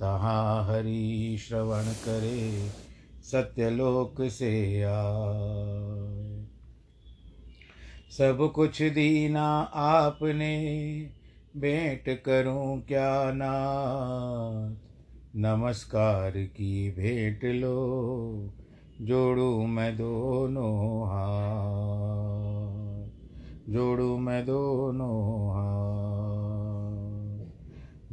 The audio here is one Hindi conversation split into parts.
तहाँ हरि श्रवण करे, सत्यलोक से आए। सब कुछ दीना आपने, भेंट करूँ क्या नाथ? नमस्कार की भेंट लो, जोड़ू मैं दोनों हाथ। जोड़ू मैं दोनों हाथ।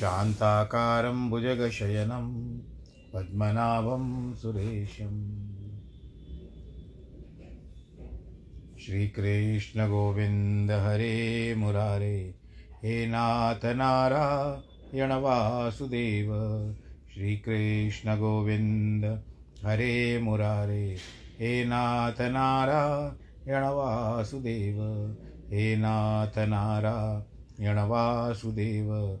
शान्ताकारं भुजगशयनं पद्मनाभं सुरेशम्। श्रीकृष्णगोविन्द हरे मुरारे, हे नाथ नारायण वासुदेव श्रीकृष्णगोविन्द हरे मुरारे, हे नाथ नारायण वासुदेव हे नाथ नारायण वासुदेव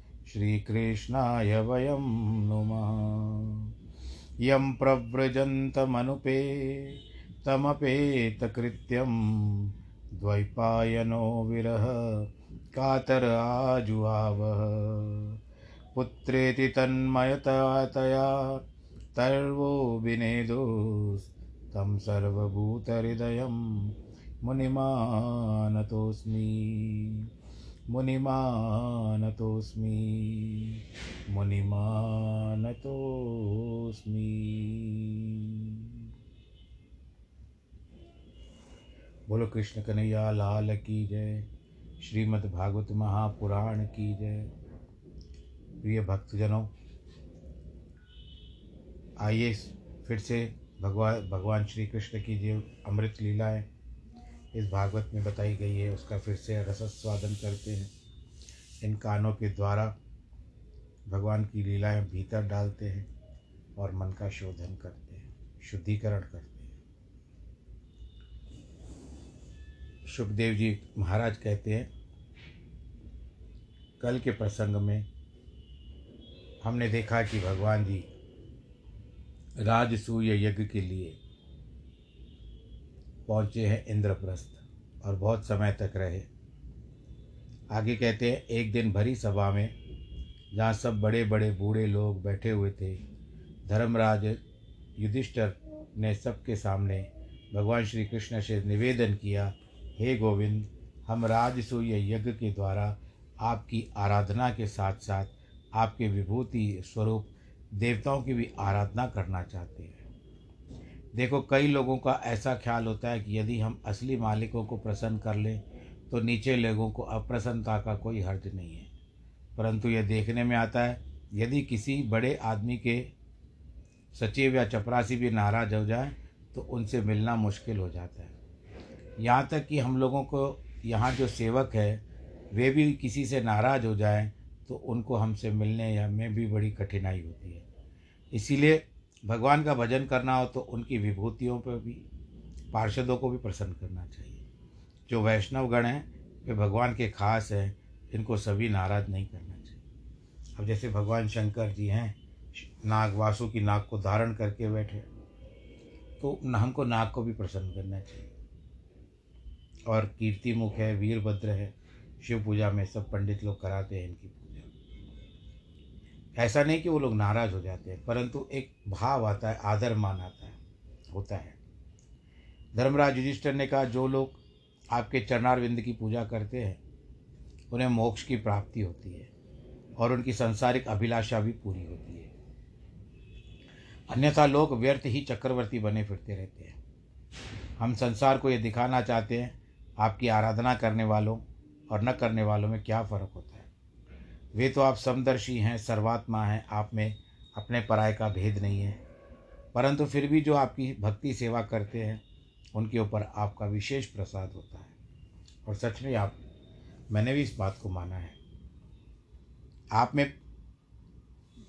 श्रीकृष्णाय वयं नुमः। यं प्रव्रजन्तमनुपे, तमपेतकृत्यं द्वैपायनो विरह, कातर आजुहावः पुत्रेति तन्मयतया तर्वो विनेदोस्तं सर्वभूतहृदयं मुनिमानतोऽस्मि। मुनिमानतोऽस्मि। मुनिमानतोऽस्मि। बोलो कृष्ण कन्हैया, लाल की जय। श्रीमद् भागवत महापुराण की जय। प्रिय भक्तजनों, आइए फिर से भगवान भगवान श्री कृष्ण की जो अमृत लीलाएँ इस भागवत में बताई गई है, उसका फिर से रसस्वादन करते हैं। इन कानों के द्वारा भगवान की लीलाएँ भीतर डालते हैं और मन का शोधन करते हैं, शुद्धिकरण करते हैं। सुखदेव जी महाराज कहते हैं, कल के प्रसंग में हमने देखा कि भगवान जी राजसूय यज्ञ के लिए पहुँचे हैं इंद्रप्रस्थ और बहुत समय तक रहे। आगे कहते हैं, एक दिन भरी सभा में, जहाँ सब बड़े बड़े बूढ़े लोग बैठे हुए थे, धर्मराज युधिष्ठर ने सबके सामने भगवान श्री कृष्ण से निवेदन किया, हे गोविंद, हम राजसूय यज्ञ के द्वारा आपकी आराधना के साथ साथ आपके विभूति स्वरूप देवताओं की भी आराधना करना चाहते हैं। देखो, कई लोगों का ऐसा ख्याल होता है कि यदि हम असली मालिकों को प्रसन्न कर लें तो नीचे लोगों को अप्रसन्नता का कोई हर्ज नहीं है। परंतु यह देखने में आता है, यदि किसी बड़े आदमी के सचिव या चपरासी भी नाराज़ हो जाए तो उनसे मिलना मुश्किल हो जाता है। यहाँ तक कि हम लोगों को यहाँ जो सेवक है, वे भी किसी से नाराज़ हो जाएँ तो उनको हमसे मिलने या में भी बड़ी कठिनाई होती है। इसीलिए भगवान का भजन करना हो तो उनकी विभूतियों पर भी, पार्षदों को भी प्रसन्न करना चाहिए। जो वैष्णव गण हैं, वे भगवान के खास हैं, इनको सभी नाराज़ नहीं करना चाहिए। अब जैसे भगवान शंकर जी हैं, नाग वासु की नाग को धारण करके बैठे तो हमको नाग को भी प्रसन्न करना चाहिए। और कीर्ति मुख है, वीरभद्र है, शिव पूजा में सब पंडित लोग कराते हैं इनकी ऐसा नहीं कि वो लोग नाराज़ हो जाते हैं, परंतु एक भाव आता है आदर मान आता है, होता है। धर्मराज युधिष्ठर ने कहा, जो लोग आपके चरणारविंद की पूजा करते हैं, उन्हें मोक्ष की प्राप्ति होती है और उनकी संसारिक अभिलाषा भी पूरी होती है। अन्यथा लोग व्यर्थ ही चक्रवर्ती बने फिरते रहते हैं। हम संसार को ये दिखाना चाहते हैं, आपकी आराधना करने वालों और न करने वालों में क्या फ़र्क होता है? वे तो आप समदर्शी हैं, सर्वात्मा हैं, आप में अपने पराय का भेद नहीं है। परंतु फिर भी जो आपकी भक्ति सेवा करते हैं, उनके ऊपर आपका विशेष प्रसाद होता है। और सच में आप, मैंने भी इस बात को माना है। आप में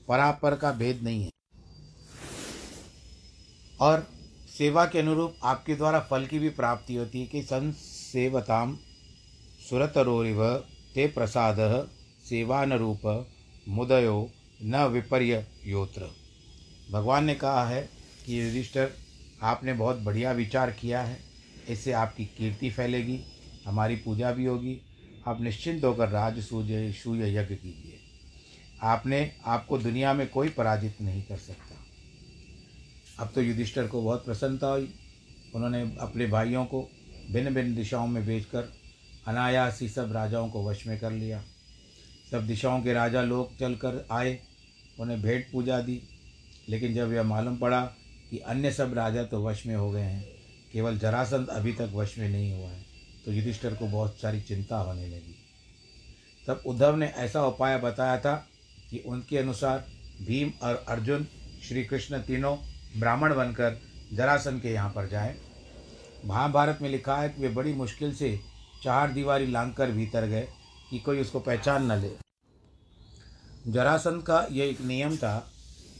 परापर का भेद नहीं है। और सेवा के अनुरूप आपके द्वारा फल की भी प्राप्ति होती है कि संसेवताम सुरतरोरिव ते प्रसाद सेवानुरूप, मुदयो न विपर्य योत्र। भगवान ने कहा है कि युधिष्ठर, आपने बहुत बढ़िया विचार किया है। इससे आपकी कीर्ति फैलेगी, हमारी पूजा भी होगी। आप निश्चिंत होकर राज सूय सूय यज्ञ कीजिए। आपने आपको दुनिया में कोई पराजित नहीं कर सकता। अब तो युधिष्ठर को बहुत प्रसन्नता हुई। उन्होंने अपने भाइयों को भिन्न भिन्न दिशाओं में भेजकर अनायास ही सब राजाओं को वश में कर लिया। सब दिशाओं के राजा लोग चलकर आए, उन्हें भेंट पूजा दी। लेकिन जब यह मालूम पड़ा कि अन्य सब राजा तो वश में हो गए हैं, केवल जरासंध अभी तक वश में नहीं हुआ है तो युधिष्ठर को बहुत सारी चिंता होने लगी। तब उद्धव ने ऐसा उपाय बताया था कि उनके अनुसार भीम और अर्जुन श्री कृष्ण तीनों ब्राह्मण बनकर जरासन के यहाँ पर जाएँ। महाभारत में लिखा है कि वे बड़ी मुश्किल से चार दीवारी लांग कर भीतर गए। कि कोई उसको पहचान न ले। जरासंध का यह एक नियम था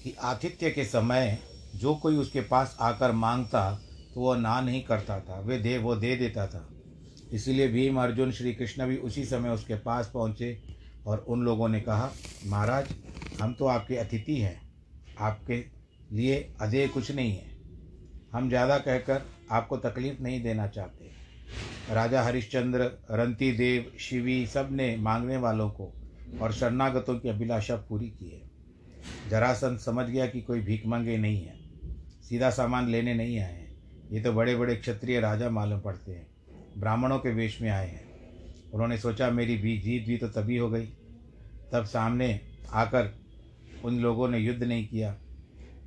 कि आतिथ्य के समय जो कोई उसके पास आकर माँगता तो वह ना नहीं करता था। वे दे, वो दे देता था। इसीलिए भीम, अर्जुन, श्री कृष्ण भी उसी समय उसके पास पहुँचे और उन लोगों ने कहा, महाराज, हम तो आपके अतिथि हैं। आपके लिए अधेय कुछ नहीं है। हम ज़्यादा कहकर आपको तकलीफ़ नहीं देना चाहते। राजा हरिश्चंद्र रंती देव शिवी सबने मांगने वालों को और शरणागतों की अभिलाषा पूरी की है। जरासंध समझ गया कि कोई भीख मांगे नहीं है। सीधा सामान लेने नहीं आए हैं। ये तो बड़े बड़े क्षत्रिय राजा मालूम पड़ते हैं। ब्राह्मणों के वेश में आए हैं। उन्होंने सोचा, मेरी भी जीत भी तो तभी हो गई। तब सामने आकर उन लोगों ने युद्ध नहीं किया।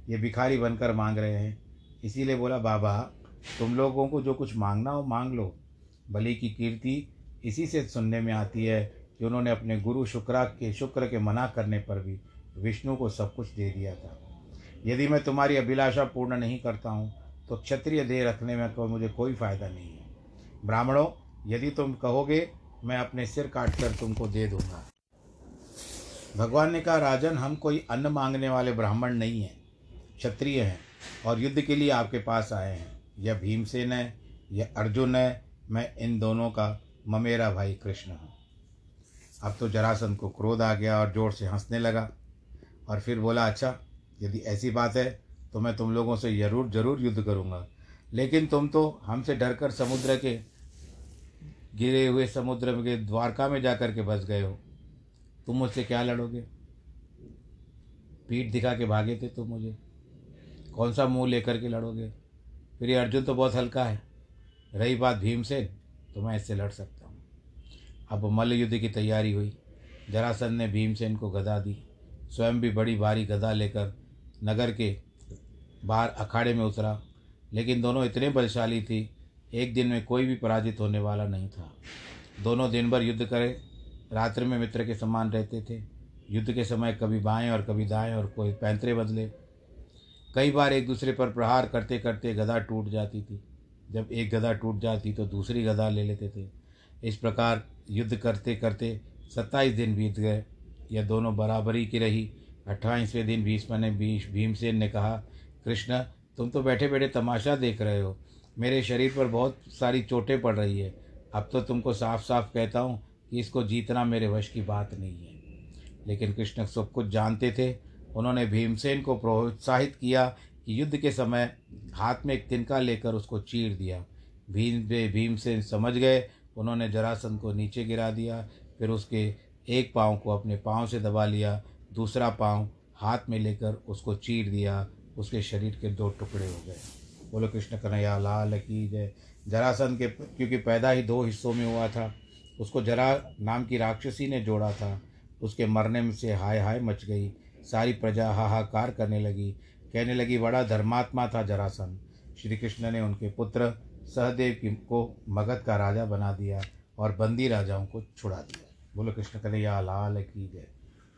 ये भिखारी बनकर मांग रहे हैं। इसीलिए बोला, बाबा, तुम लोगों को जो कुछ मांगना हो मांग लो। बलि की कीर्ति इसी से सुनने में आती है कि उन्होंने अपने गुरु शुक्रा के शुक्र के मना करने पर भी विष्णु को सब कुछ दे दिया था। यदि मैं तुम्हारी अभिलाषा पूर्ण नहीं करता हूँ तो क्षत्रिय देह रखने में तो मुझे कोई फ़ायदा नहीं है। ब्राह्मणों, यदि तुम कहोगे, मैं अपने सिर काट कर तुमको दे दूँगा। भगवान ने कहा, राजन, हम कोई अन्न मांगने वाले ब्राह्मण नहीं हैं। क्षत्रिय हैं और युद्ध के लिए आपके पास आए हैं। यह भीमसेन है, यह अर्जुन है मैं इन दोनों का ममेरा भाई कृष्ण हूँ। अब तो जरासंध को क्रोध आ गया और ज़ोर से हंसने लगा और फिर बोला अच्छा यदि ऐसी बात है तो मैं तुम लोगों से ज़रूर ज़रूर युद्ध करूँगा। लेकिन तुम तो हमसे डरकर समुद्र के गिरे हुए समुद्र के द्वारका में जाकर के बस गए हो। तुम मुझसे क्या लड़ोगे? पीठ दिखा के भागे थे तुम मुझे। कौन सा मुँह लेकर के लड़ोगे? फिर ये अर्जुन तो बहुत हल्का है। रही बात भीमसेन तो मैं इससे लड़ सकता हूँ। अब मल्ल युद्ध की तैयारी हुई। जरासन ने भीमसेन को गदा दी। स्वयं भी बड़ी भारी गदा लेकर नगर के बाहर अखाड़े में उतरा। लेकिन दोनों इतने बलशाली थी, एक दिन में कोई भी पराजित होने वाला नहीं था। दोनों दिन भर युद्ध करे, रात्रि में मित्र के समान रहते थे। युद्ध के समय कभी बाएँ और कभी दाएँ और कोई पैंतरे बदले। कई बार एक दूसरे पर प्रहार करते करते गदा टूट जाती थी। जब एक गदा टूट जाती तो दूसरी गदा ले लेते थे। इस प्रकार युद्ध करते करते सत्ताईस दिन बीत गए। यह दोनों बराबरी की रही। अट्ठाईसवें दिन भीष्म ने भीमसेन ने कहा, कृष्ण, तुम तो बैठे बैठे तमाशा देख रहे हो। मेरे शरीर पर बहुत सारी चोटें पड़ रही है। अब तो तुमको साफ़ साफ़ कहता हूँ कि इसको जीतना मेरे वश की बात नहीं है। लेकिन कृष्ण सब कुछ जानते थे। उन्होंने भीमसेन को प्रोत्साहित किया कि युद्ध के समय हाथ में एक तिनका लेकर उसको चीर दिया। भीम भीमसेन समझ गए। उन्होंने जरासंध को नीचे गिरा दिया। फिर उसके एक पाँव को अपने पाँव से दबा लिया। दूसरा पाँव हाथ में लेकर उसको चीर दिया। उसके शरीर के दो टुकड़े हो गए। बोलो, कृष्ण कन्हैया, लाल की जय। जरासंध के, क्योंकि पैदा ही दो हिस्सों में हुआ था, उसको जरा नाम की राक्षसी ने जोड़ा था। उसके मरने में से हाय हाय मच गई। सारी प्रजा हाहाकार करने लगी। कहने लगी, बड़ा धर्मात्मा था जरासन श्री कृष्ण ने उनके पुत्र सहदेव की को मगध का राजा बना दिया और बंदी राजाओं को छुड़ा दिया। बोलो, कृष्ण कन्हैया लाल की जय।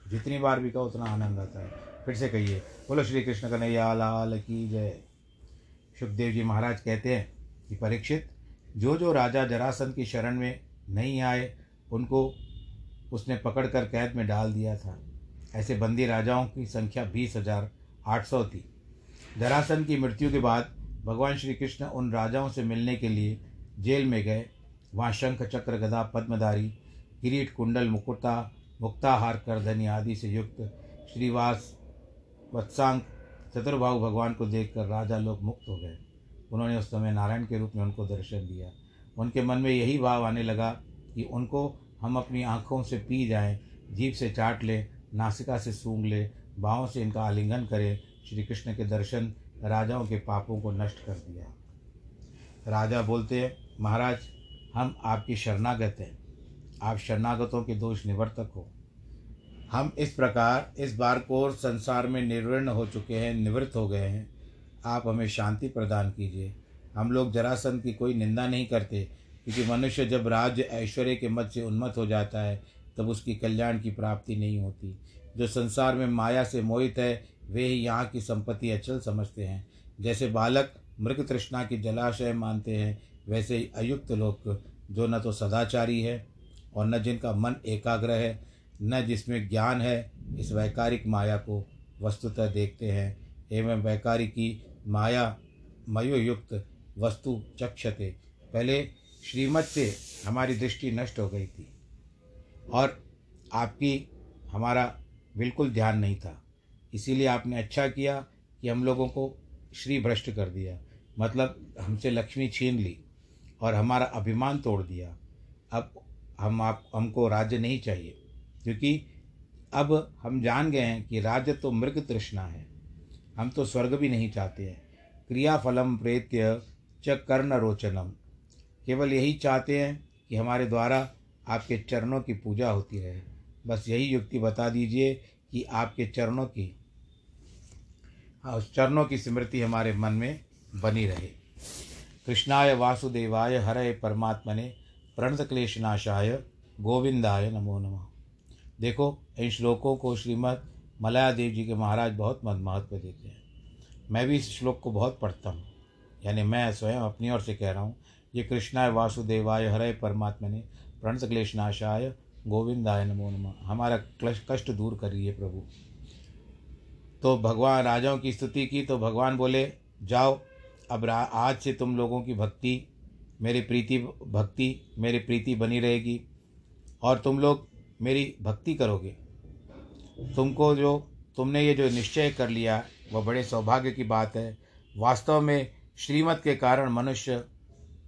जितनी बार भी कहो, उतना आनंद आता है। फिर से कहिए, बोलो श्री कृष्ण कन्हैया लाल की जय। सुखदेव जी महाराज कहते हैं कि परीक्षित जो जो राजा जरासन की शरण में नहीं आए, उनको उसने पकड़कर कैद में डाल दिया था। ऐसे बंदी राजाओं की संख्या बीस हज़ार आठ सौ थी। जरासन की मृत्यु के बाद भगवान श्री कृष्ण उन राजाओं से मिलने के लिए जेल में गए। वहाँ शंख, चक्र, गदा, पद्मधारी, किरीट, कुंडल मुकुटा मुक्ताहार, करधनी आदि से युक्त श्रीवास, वत्सांग चतुर्भाव भगवान को देखकर राजा लोग मुक्त हो गए। उन्होंने उस समय नारायण के रूप में उनको दर्शन दिया। उनके मन में यही भाव आने लगा कि उनको हम अपनी आँखों से पी जाएँ, जीभ से चाट लें, नासिका से सूंघ लें भावों से इनका आलिंगन करें श्री कृष्ण के दर्शन राजाओं के पापों को नष्ट कर दिया। राजा बोलते हैं, महाराज, हम आपकी शरणागत हैं। आप शरणागतों के दोष निवर्तक हो। हम इस प्रकार इस बार को संसार में निर्वर्ण हो चुके हैं, निवृत्त हो गए हैं। आप हमें शांति प्रदान कीजिए। हम लोग जरासन की कोई निंदा नहीं करते, क्योंकि मनुष्य जब राज्य ऐश्वर्य के मत से उन्मत्त हो जाता है, तब उसकी कल्याण की प्राप्ति नहीं होती। जो संसार में माया से मोहित है, वे ही यहाँ की संपत्ति अचल समझते हैं। जैसे बालक मृग तृष्णा की जलाशय मानते हैं, वैसे ही अयुक्त लोग जो न तो सदाचारी है और न जिनका मन एकाग्र है, न जिसमें ज्ञान है, इस वैकारिक माया को वस्तुतः देखते हैं। एवं वैकारिकी माया मयोयुक्त वस्तु चक्षते। पहले श्रीमत से हमारी दृष्टि नष्ट हो गई थी और आपकी, हमारा बिल्कुल ध्यान नहीं था। इसीलिए आपने अच्छा किया कि हम लोगों को श्री भ्रष्ट कर दिया। मतलब हमसे लक्ष्मी छीन ली और हमारा अभिमान तोड़ दिया। अब हम आप, हमको राज्य नहीं चाहिए। क्योंकि अब हम जान गए हैं कि राज्य तो मृग तृष्णा है। हम तो स्वर्ग भी नहीं चाहते हैं। क्रियाफलम प्रेत्य च कर्ण रोचनम। केवल यही चाहते हैं कि हमारे द्वारा आपके चरणों की पूजा होती रहे। बस यही युक्ति बता दीजिए कि आपके चरणों की हाँ, उस चरणों की स्मृति हमारे मन में बनी रहे। कृष्णाय वासुदेवाय हरे परमात्मने प्रणत क्लेशनाशाय गोविंदाय नमो नमः। देखो इन श्लोकों को श्रीमद मलयादेव जी के महाराज बहुत महत्व देते हैं। मैं भी इस श्लोक को बहुत पढ़ता हूँ। यानी मैं स्वयं अपनी ओर से कह रहा हूँ ये कृष्णाय वासुदेवाय हरे परमात्मा ने प्रणत क्लेशनाशाय गोविंदाय नमो नमः। हमारा क्लश कष्ट दूर करिए प्रभु। तो भगवान, राजाओं की स्तुति की तो भगवान बोले, जाओ, अब आज से तुम लोगों की भक्ति, मेरी प्रीति भक्ति, मेरी प्रीति बनी रहेगी, और तुम लोग मेरी भक्ति करोगे। तुमको जो तुमने ये जो निश्चय कर लिया, वह बड़े सौभाग्य की बात है। वास्तव में श्रीमत के कारण मनुष्य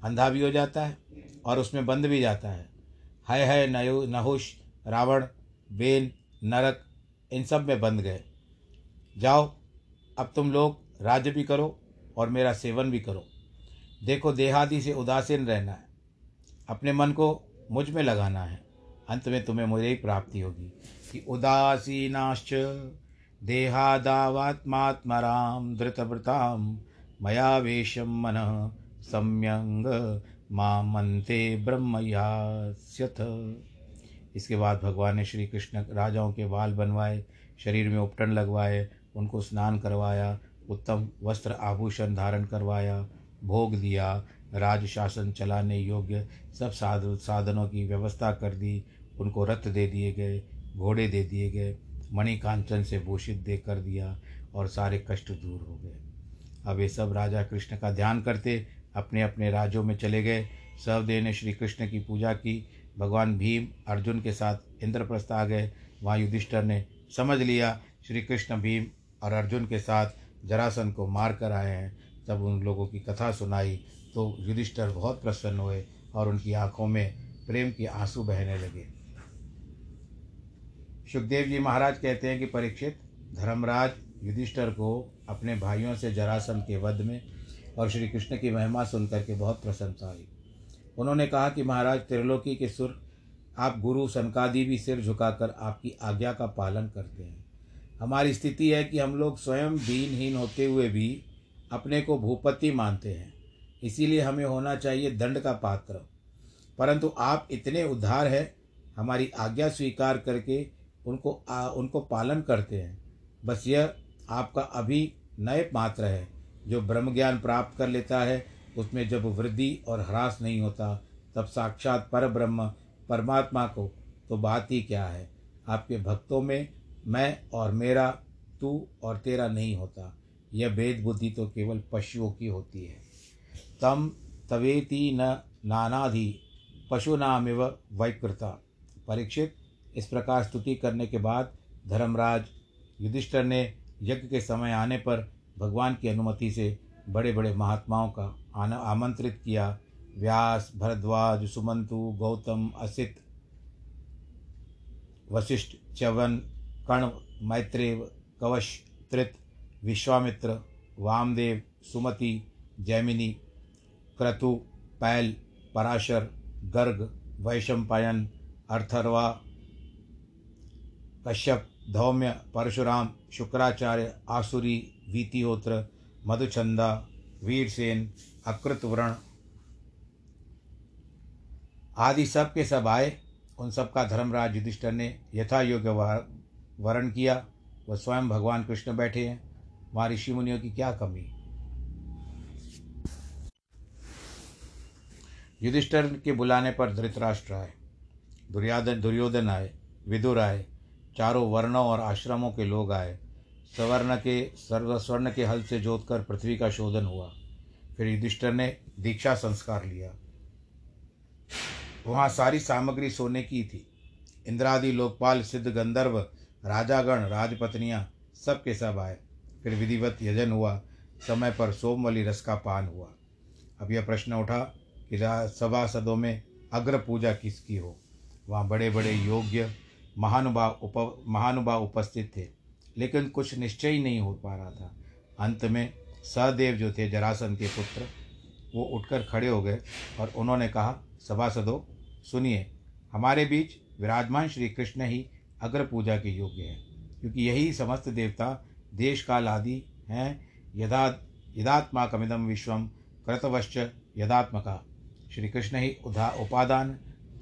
अंधा भी हो जाता है, और उसमें बंद भी जाता है। हय हय नयो नहुष रावण बेन नरक, इन सब में बंध गए। जाओ, अब तुम लोग राज्य भी करो और मेरा सेवन भी करो। देखो, देहादि से उदासीन रहना है। अपने मन को मुझमें लगाना है। अंत में तुम्हें मुझे ही प्राप्ति होगी कि उदासीनाश्च देहादावात्मात्मराम धृतव्रताम मया वेशम मन सम्यंग मामंते ब्रह्मयास्यथ इसके बाद भगवान ने श्री कृष्ण राजाओं के बाल बनवाए, शरीर में उपटन लगवाए, उनको स्नान करवाया, उत्तम वस्त्र आभूषण धारण करवाया, भोग दिया, राज शासन चलाने योग्य सब साध, साधनों की व्यवस्था कर दी, उनको रथ दे दिए गए, घोड़े दे दिए गए, मणिकांचन से भूषित दे कर दिया और सारे कष्ट दूर हो गए। अब ये सब राजा कृष्ण का ध्यान करते अपने अपने राज्यों में चले गए। सबदेव ने श्री कृष्ण की पूजा की। भगवान भीम, अर्जुन के साथ इंद्रप्रस्थ आ गए। वहाँ युधिष्ठर ने समझ लिया, श्री कृष्ण भीम और अर्जुन के साथ जरासन को मार कर आए हैं। तब उन लोगों की कथा सुनाई तो युधिष्ठर बहुत प्रसन्न हुए और उनकी आँखों में प्रेम के आँसू बहने लगे। सुखदेव जी महाराज कहते हैं कि परीक्षित, धर्मराज युधिष्ठर को अपने भाइयों से जरासन के वध में और श्री कृष्ण की महिमा सुनकर के बहुत प्रसन्नता हुई। उन्होंने कहा कि महाराज त्रिलोकी के सुर आप गुरु सनकादि भी सिर झुकाकर आपकी आज्ञा का पालन करते हैं। हमारी स्थिति है कि हम लोग स्वयं दीनहीन होते हुए भी अपने को भूपति मानते हैं। इसीलिए हमें होना चाहिए दंड का पात्र। परंतु आप इतने उद्धार हैं हमारी आज्ञा स्वीकार करके उनको आ, उनको पालन करते हैं। बस यह आपका अभी नए पात्र है। जो ब्रह्म ज्ञान प्राप्त कर लेता है, उसमें जब वृद्धि और ह्रास नहीं होता, तब साक्षात पर ब्रह्म परमात्मा को तो बात ही क्या है? आपके भक्तों में मैं और मेरा, तू और तेरा नहीं होता। यह भेद बुद्धि तो केवल पशुओं की होती है। तम तवेति न नानाधि पशुनामिव वैकृता। परीक्षित, इस प्रकार स्तुति करने के बाद धर्मराज युधिष्ठर ने यज्ञ के समय आने पर भगवान की अनुमति से बड़े बड़े महात्माओं का आमंत्रित किया। व्यास, भरद्वाज, सुमंतु, गौतम, असित, वशिष्ठ, च्यवन, कर्ण, मैत्रेय, कवश, त्रित, विश्वामित्र, वामदेव, सुमति, जैमिनी, क्रतु, पैल, पराशर, गर्ग, वैशंपायन अर्थर्वा कश्यप, धौम्य, परशुराम, शुक्राचार्य, आसुरी वीतिहोत्र, मधुचंदा, वीरसेन, अकृतवर्ण आदि सब के सब आए। उन सब का धर्मराज युधिष्ठर ने यथा योग्य वर्ण किया। वह स्वयं भगवान कृष्ण बैठे हैं। वहाँ ऋषि मुनियों की क्या कमी? युधिष्ठर के बुलाने पर धृतराष्ट्र आए। दुर्याधन दुर्योधन आए, विदुर आए। चारों वर्णों और आश्रमों के लोग आए। सवर्ण के सर्व स्वर्ण के हल से जोत कर पृथ्वी का शोधन हुआ। फिर युधिष्ठर ने दीक्षा संस्कार लिया। वहाँ सारी सामग्री सोने की थी। इंद्रादि, लोकपाल, सिद्ध गंधर्व, राजागण, राजपत्नियाँ सब के सब आए। फिर विधिवत यजन हुआ। समय पर सोमवली रस का पान हुआ। अब यह प्रश्न उठा कि सभासदों में अग्र पूजा किसकी हो? वहाँ बड़े बड़े योग्य महानुभाव उप महानुभाव उपस्थित थे। लेकिन कुछ निश्चय ही नहीं हो पा रहा था। अंत में सहदेव जो थे, जरासन के पुत्र, वो उठकर खड़े हो गए और उन्होंने कहा, सभासदों, सुनिए, हमारे बीच विराजमान श्री कृष्ण ही अग्र पूजा के योग्य हैं, क्योंकि यही समस्त देवता देश काल आदि हैं, यदा, यदात्मा कमिदम विश्वम कृतवश्च यदात्मका। श्री कृष्ण ही उधा, उपादान,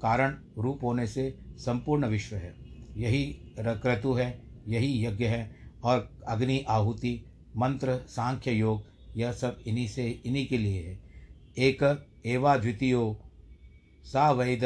कारण, रूप होने से संपूर्ण विश्व है। यही क्रतु है यही यज्ञ है और अग्नि आहुति, मंत्र, सांख्य योग, यह सब इन्हीं से, इन्हीं के लिए है। एक एवा द्वितीयो सा वैद,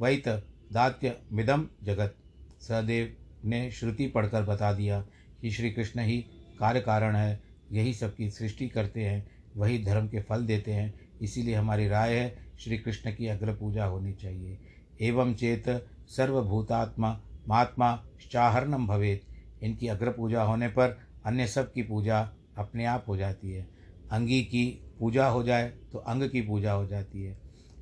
वैत दात्य मिदम जगत। सहदेव ने श्रुति पढ़कर बता दिया कि श्री कृष्ण ही कार्य कारण है, यही सबकी सृष्टि करते हैं, वही धर्म के फल देते हैं, इसीलिए हमारी राय है श्री कृष्ण की अग्र पूजा होनी चाहिए। एवं चेत सर्वभूतात्मा महात्मा चाहरणम भवेत। इनकी अग्र पूजा होने पर अन्य सब की पूजा अपने आप हो जाती है। अंगी की पूजा हो जाए तो अंग की पूजा हो जाती है।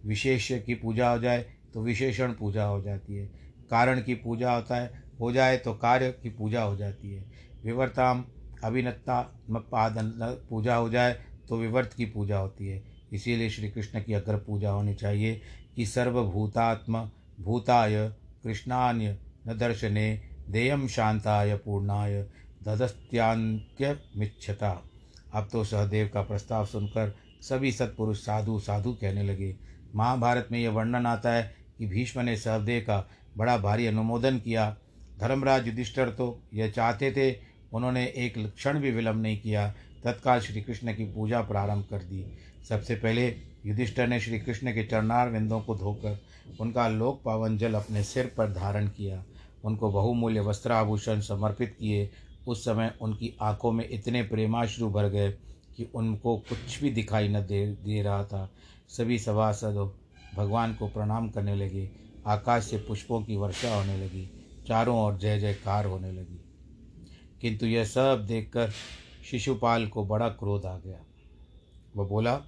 विशेष की पूजा हो जाए तो विशेषण पूजा हो जाती है। कारण की पूजा होता है, हो जाए तो कार्य की पूजा हो जाती है। विवर्ताम अभिनत्ता पादन पूजा हो जाए तो विवर्त की पूजा होती है। इसीलिए श्री कृष्ण की अग्र पूजा होनी चाहिए कि सर्वभूतात्म भूताय कृष्णान्य न दर्शने देयम शांताय पूर्णाय ददस्त्यांत्य मिच्छता अब तो सहदेव का प्रस्ताव सुनकर सभी सत्पुरुष साधु साधु कहने लगे। महाभारत में यह वर्णन आता है कि भीष्म ने सहदेव का बड़ा भारी अनुमोदन किया। धर्मराज युधिष्ठर तो यह चाहते थे, उन्होंने एक क्षण भी विलंब नहीं किया। तत्काल श्री कृष्ण की पूजा प्रारंभ कर दी। सबसे पहले युधिष्ठर ने श्री कृष्ण के चरणार विंदों को धोकर उनका लोक पावन जल अपने सिर पर धारण किया। उनको बहुमूल्य वस्त्राभूषण समर्पित किए। उस समय उनकी आँखों में इतने प्रेमाश्रु भर गए कि उनको कुछ भी दिखाई न दे दे रहा था। सभी सभासद भगवान को प्रणाम करने लगे। आकाश से पुष्पों की वर्षा होने लगी। चारों ओर जय जयकार होने लगी। किंतु यह सब देखकर शिशुपाल को बड़ा क्रोध आ गया। वह बोला,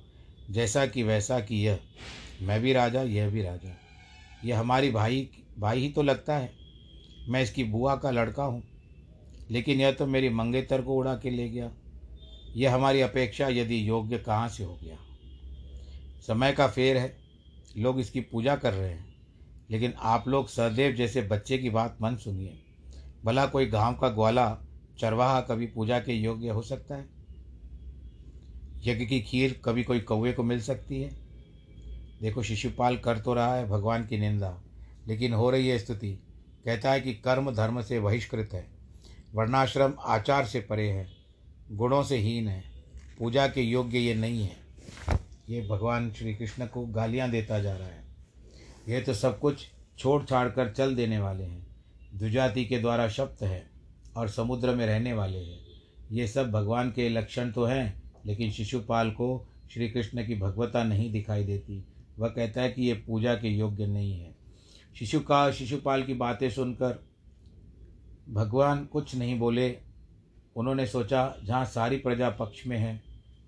जैसा कि वैसा कि यह, मैं भी राजा, यह भी राजा। यह हमारी भाई भाई ही तो लगता है। मैं इसकी बुआ का लड़का हूँ। लेकिन यह तो मेरी मंगेतर को उड़ा के ले गया। यह हमारी अपेक्षा यदि योग्य कहाँ से हो गया? समय का फेर है। लोग इसकी पूजा कर रहे हैं। लेकिन आप लोग सहदेव जैसे बच्चे की बात मन सुनिए। भला कोई गाँव का ग्वाला चरवाहा कभी पूजा के योग्य हो सकता है? यज्ञ की खीर कभी कोई कौवे को मिल सकती है? देखो, शिशुपाल कर तो रहा है भगवान की निंदा, लेकिन हो रही है स्तुति। कहता है कि कर्म धर्म से बहिष्कृत है, वर्णाश्रम आचार से परे है, गुणों से हीन है, पूजा के योग्य ये नहीं है। ये भगवान श्री कृष्ण को गालियाँ देता जा रहा है। ये तो सब कुछ छोड़ छाड़ कर चल देने वाले हैं। दुजाति के द्वारा शब्द है और समुद्र में रहने वाले हैं। ये सब भगवान के लक्षण तो हैं, लेकिन शिशुपाल को श्री कृष्ण की भगवता नहीं दिखाई देती। वह कहता है कि ये पूजा के योग्य नहीं है। शिशु का शिशुपाल की बातें सुनकर भगवान कुछ नहीं बोले। उन्होंने सोचा, जहाँ सारी प्रजा पक्ष में है,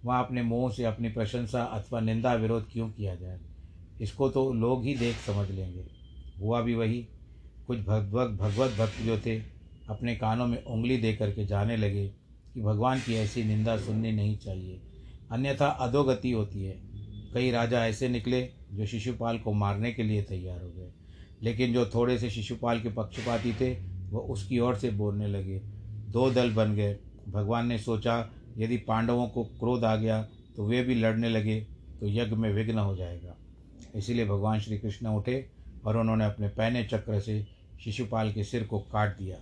वहाँ अपने मुँह से अपनी प्रशंसा अथवा निंदा विरोध क्यों किया जाए? इसको तो लोग ही देख समझ लेंगे। हुआ भी वही। कुछ भगवत भगवत भक्त जो थे, अपने कानों में उंगली दे करके जाने लगे कि भगवान की ऐसी निंदा सुननी नहीं चाहिए। अन्यथा अधोगति होती है। कई राजा ऐसे निकले जो शिशुपाल को मारने के लिए तैयार हो गए। लेकिन जो थोड़े से शिशुपाल के पक्षपाती थे वह उसकी ओर से बोलने लगे। दो दल बन गए। भगवान ने सोचा, यदि पांडवों को क्रोध आ गया तो वे भी लड़ने लगे तो यज्ञ में विघ्न हो जाएगा। इसीलिए भगवान श्री कृष्ण उठे और उन्होंने अपने पहने चक्र से शिशुपाल के सिर को काट दिया।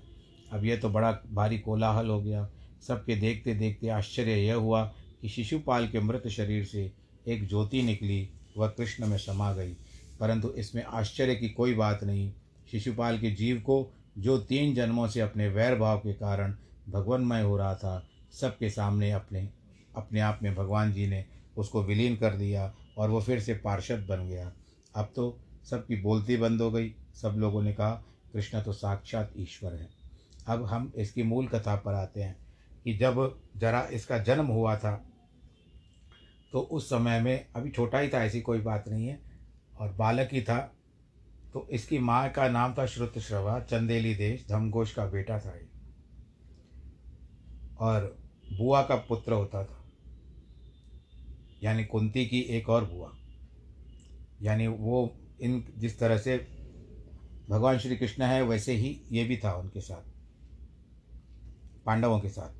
अब यह तो बड़ा भारी कोलाहल हो गया। सबके देखते देखते आश्चर्य यह हुआ कि शिशुपाल के मृत शरीर से एक ज्योति निकली, वह कृष्ण में समा गई। परंतु इसमें आश्चर्य की कोई बात नहीं। शिशुपाल के जीव को जो तीन जन्मों से अपने वैर भाव के कारण भगवानमय हो रहा था, सबके सामने अपने अपने आप में भगवान जी ने उसको विलीन कर दिया और वो फिर से पार्षद बन गया। अब तो सबकी बोलती बंद हो गई। सब लोगों ने कहा, कृष्ण तो साक्षात ईश्वर है। अब हम इसकी मूल कथा पर आते हैं कि जब जरा इसका जन्म हुआ था तो उस समय में अभी छोटा ही था, ऐसी कोई बात नहीं है। और बालक ही था। तो इसकी माँ का नाम था श्रुतश्रवा चंदेली देश धमघोष का बेटा था ये। और बुआ का पुत्र होता था। यानी कुंती की एक और बुआ। यानी वो इन, जिस तरह से भगवान श्री कृष्ण है, वैसे ही ये भी था उनके साथ। पांडवों के साथ।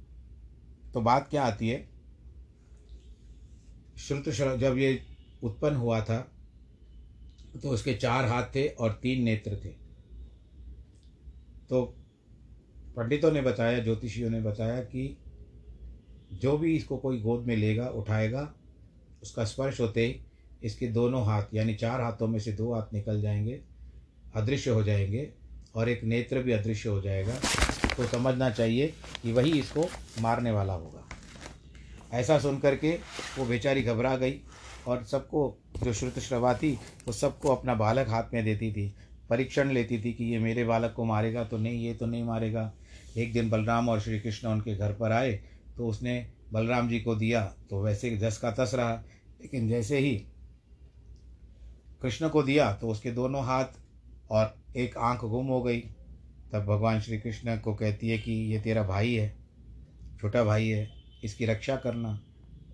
तो बात क्या आती है? श्रुत जब ये उत्पन्न हुआ था तो उसके चार हाथ थे और तीन नेत्र थे। तो पंडितों ने बताया, ज्योतिषियों ने बताया कि जो भी इसको कोई गोद में लेगा, उठाएगा, उसका स्पर्श होते ही इसके दोनों हाथ, यानी चार हाथों में से दो हाथ निकल जाएँगे, अदृश्य हो जाएँगे और एक नेत्र भी अदृश्य हो जाएगा। तो समझना चाहिए कि वही इसको मारने वाला होगा। ऐसा सुन करके वो बेचारी घबरा गई। और सबको, जो श्रुत श्रवा थी वो सबको अपना बालक हाथ में देती थी। परीक्षण लेती थी कि ये मेरे बालक को मारेगा तो नहीं, ये तो नहीं मारेगा। एक दिन बलराम और श्री कृष्ण उनके घर पर आए तो उसने बलराम जी को दिया तो वैसे जस का तस रहा। लेकिन जैसे ही कृष्ण को दिया तो उसके दोनों हाथ और एक आँख गुम हो गई। तब भगवान श्री कृष्ण को कहती है कि ये तेरा भाई है, छोटा भाई है, इसकी रक्षा करना।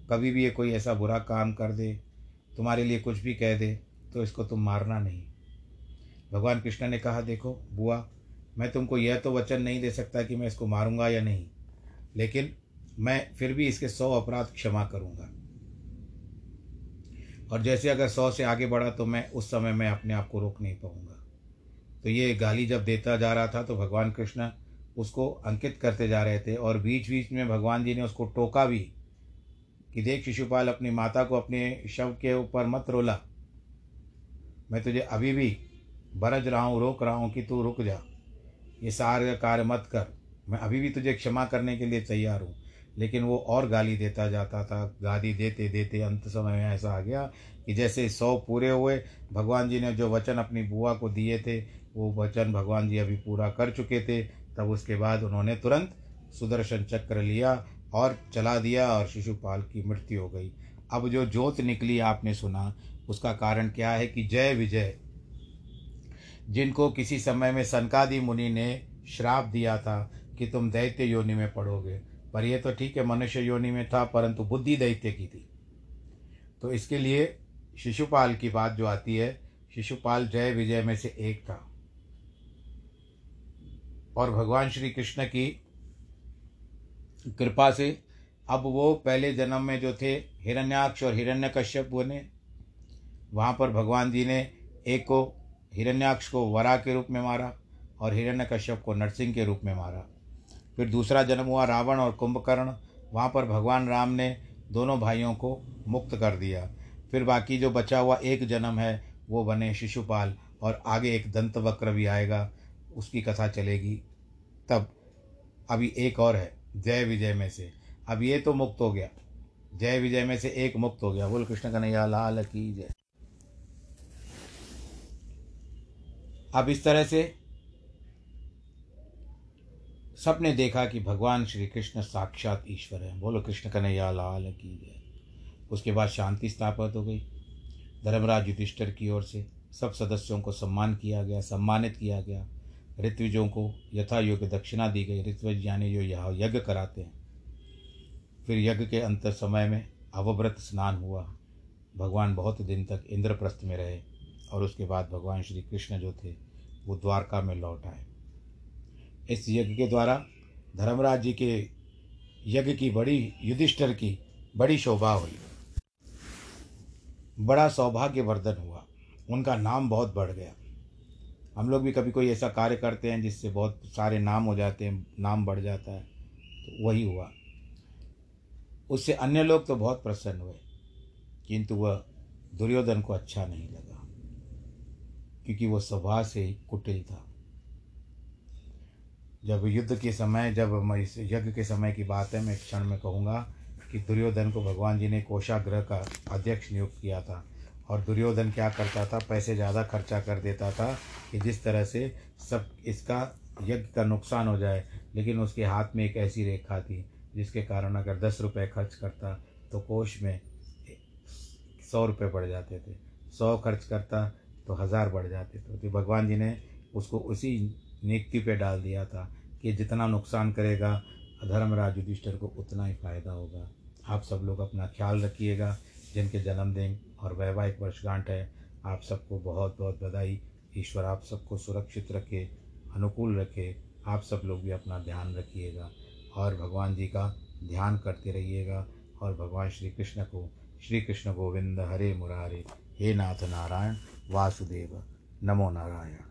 कभी भी ये कोई ऐसा बुरा काम कर दे, तुम्हारे लिए कुछ भी कह दे तो इसको तुम मारना नहीं। भगवान कृष्ण ने कहा, देखो, बुआ, मैं तुमको यह तो वचन नहीं दे सकता कि मैं इसको मारूँगा या नहीं, लेकिन मैं फिर भी इसके सौ अपराध क्षमा करूँगा। और जैसे अगर सौ से आगे बढ़ा तो मैं उस समय मैं अपने आप को रोक नहीं पाऊँगा। तो ये गाली जब देता जा रहा था तो भगवान कृष्ण उसको अंकित करते जा रहे थे, और बीच बीच में भगवान जी ने उसको टोका भी कि देख शिशुपाल अपनी माता को अपने शव के ऊपर मत रोला। मैं तुझे अभी भी बरज रहा हूँ, रोक रहा हूँ कि तू रुक जा। ये सारे कार्य मत कर। मैं अभी भी तुझे क्षमा करने के लिए तैयार हूँ। लेकिन वो और गाली देता जाता था। गाली देते देते अंत समय में ऐसा आ गया कि जैसे सौ पूरे हुए, भगवान जी ने जो वचन अपनी बुआ को दिए थे, वो वचन भगवान जी अभी पूरा कर चुके थे। तब उसके बाद उन्होंने तुरंत सुदर्शन चक्र लिया और चला दिया और शिशुपाल की मृत्यु हो गई। अब जो जोत निकली आपने सुना, उसका कारण क्या है कि जय विजय। जिनको किसी समय में सनकादि मुनि ने श्राप दिया था कि तुम दैत्य योनि में पढ़ोगे। पर यह तो ठीक है, मनुष्य योनि में था, परंतु बुद्धि दैत्य की थी। तो इसके लिए शिशुपाल की बात जो आती है, शिशुपाल जय विजय में से एक था। और भगवान श्री कृष्ण की कृपा से। अब वो पहले जन्म में जो थे, हिरण्याक्ष और हिरण्यकश्यप बने वहाँ पर भगवान जी ने एक को हिरण्याक्ष को वरा के रूप में मारा और हिरण्यकश्यप को नरसिंह के रूप में मारा। फिर दूसरा जन्म हुआ रावण और कुंभकर्ण। वहाँ पर भगवान राम ने दोनों भाइयों को मुक्त कर दिया। फिर बाकी जो बचा हुआ एक जन्म है, वो बने शिशुपाल और आगे एक दंत वक्र भी आएगा, उसकी कथा चलेगी। तब अभी एक और है। जय विजय में से। अब ये तो मुक्त हो गया। जय विजय में से एक मुक्त हो गया। बोल कृष्ण कन्हैया, लाल की जय। अब इस तरह से सबने देखा कि भगवान श्री कृष्ण साक्षात ईश्वर है। बोलो कृष्ण कन्हैया, लाल की जय। उसके बाद शांति स्थापित हो गई। धर्मराज युधिष्ठर की ओर से सब सदस्यों को सम्मान किया गया, सम्मानित किया गया। ऋत्विजों को यथा योग्य दक्षिणा दी गई। ऋत्विज यानी जो यह यज्ञ कराते हैं। फिर यज्ञ के अंतर समय में अवव्रत स्नान हुआ। भगवान बहुत दिन तक इंद्रप्रस्थ में रहे और उसके बाद भगवान श्री कृष्ण जो थे, वो द्वारका में लौट आए। इस यज्ञ के द्वारा धर्मराज जी के यज्ञ की बड़ी, युधिष्ठर की बड़ी शोभा हुई। बड़ा सौभाग्यवर्धन हुआ। उनका नाम बहुत बढ़ गया। हम लोग भी कभी कोई ऐसा कार्य करते हैं जिससे बहुत सारे नाम हो जाते हैं, नाम बढ़ जाता है तो वही हुआ। उससे अन्य लोग तो बहुत प्रसन्न हुए, किंतु वह दुर्योधन को अच्छा नहीं लगा, क्योंकि वह स्वभाव से ही कुटिल था। जब युद्ध के समय, जब मैं इस यज्ञ के समय की बात है, मैं क्षण में कहूँगा कि दुर्योधन को भगवान जी ने कोषाग्रह का अध्यक्ष नियुक्त किया था। और दुर्योधन क्या करता था? पैसे ज़्यादा खर्चा कर देता था कि जिस तरह से सब इसका यज्ञ का नुकसान हो जाए, लेकिन उसके हाथ में एक ऐसी रेखा थी जिसके कारण अगर दस रुपये खर्च करता तो कोष में सौ रुपये बढ़ जाते थे। सौ खर्च करता तो हज़ार बढ़ जाते थे। तो भगवान जी ने उसको उसी नियुक्ति पे डाल दिया था कि जितना नुकसान करेगा, धर्मराज युधिष्ठर को उतना ही फ़ायदा होगा। आप सब लोग अपना ख्याल रखिएगा। जिनके जन्मदिन और वैवाहिक वर्षगांठ है, आप सबको बहुत बहुत बधाई। ईश्वर आप सबको सुरक्षित रखे, अनुकूल रखे। आप सब लोग भी अपना ध्यान रखिएगा और भगवान जी का ध्यान करते रहिएगा और भगवान श्री कृष्ण को, श्री कृष्ण गोविंद हरे मुरारे। हे नाथ नारायण वासुदेव। नमो नारायण।